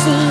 see.